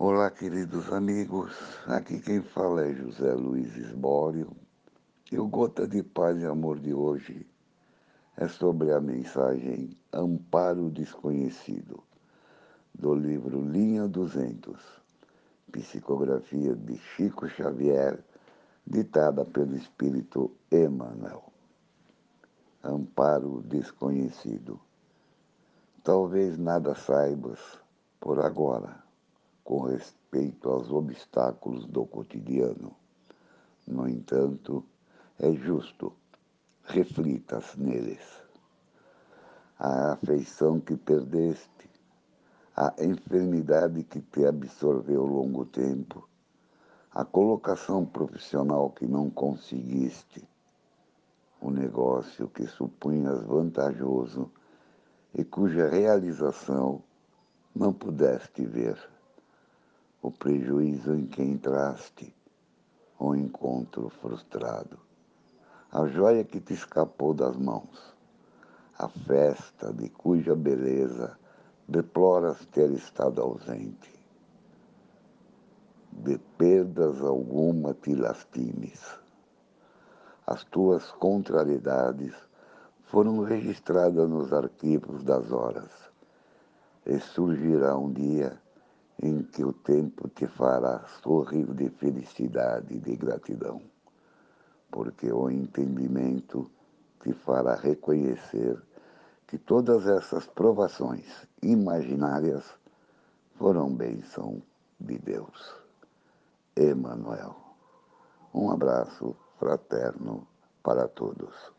Olá, queridos amigos. Aqui quem fala é José Luiz Esbório. E o Gota de Paz e Amor de hoje é sobre a mensagem Amparo Desconhecido, do livro Linha 200, psicografia de Chico Xavier, ditada pelo Espírito Emmanuel. Amparo Desconhecido. Talvez nada saibas por agora com respeito aos obstáculos do cotidiano. No entanto, é justo, reflitas neles. A afeição que perdeste, a enfermidade que te absorveu longo tempo, a colocação profissional que não conseguiste, o negócio que supunhas vantajoso e cuja realização não pudeste ver o prejuízo em que entraste, o encontro frustrado, a joia que te escapou das mãos, a festa de cuja beleza deploras ter estado ausente. De perdas alguma te lastimes. As tuas contrariedades foram registradas nos arquivos das horas, e surgirá um dia em que o tempo te fará sorrir de felicidade e de gratidão, porque o entendimento te fará reconhecer que todas essas provações imaginárias foram bênção de Deus. Emanuel. Um abraço fraterno para todos.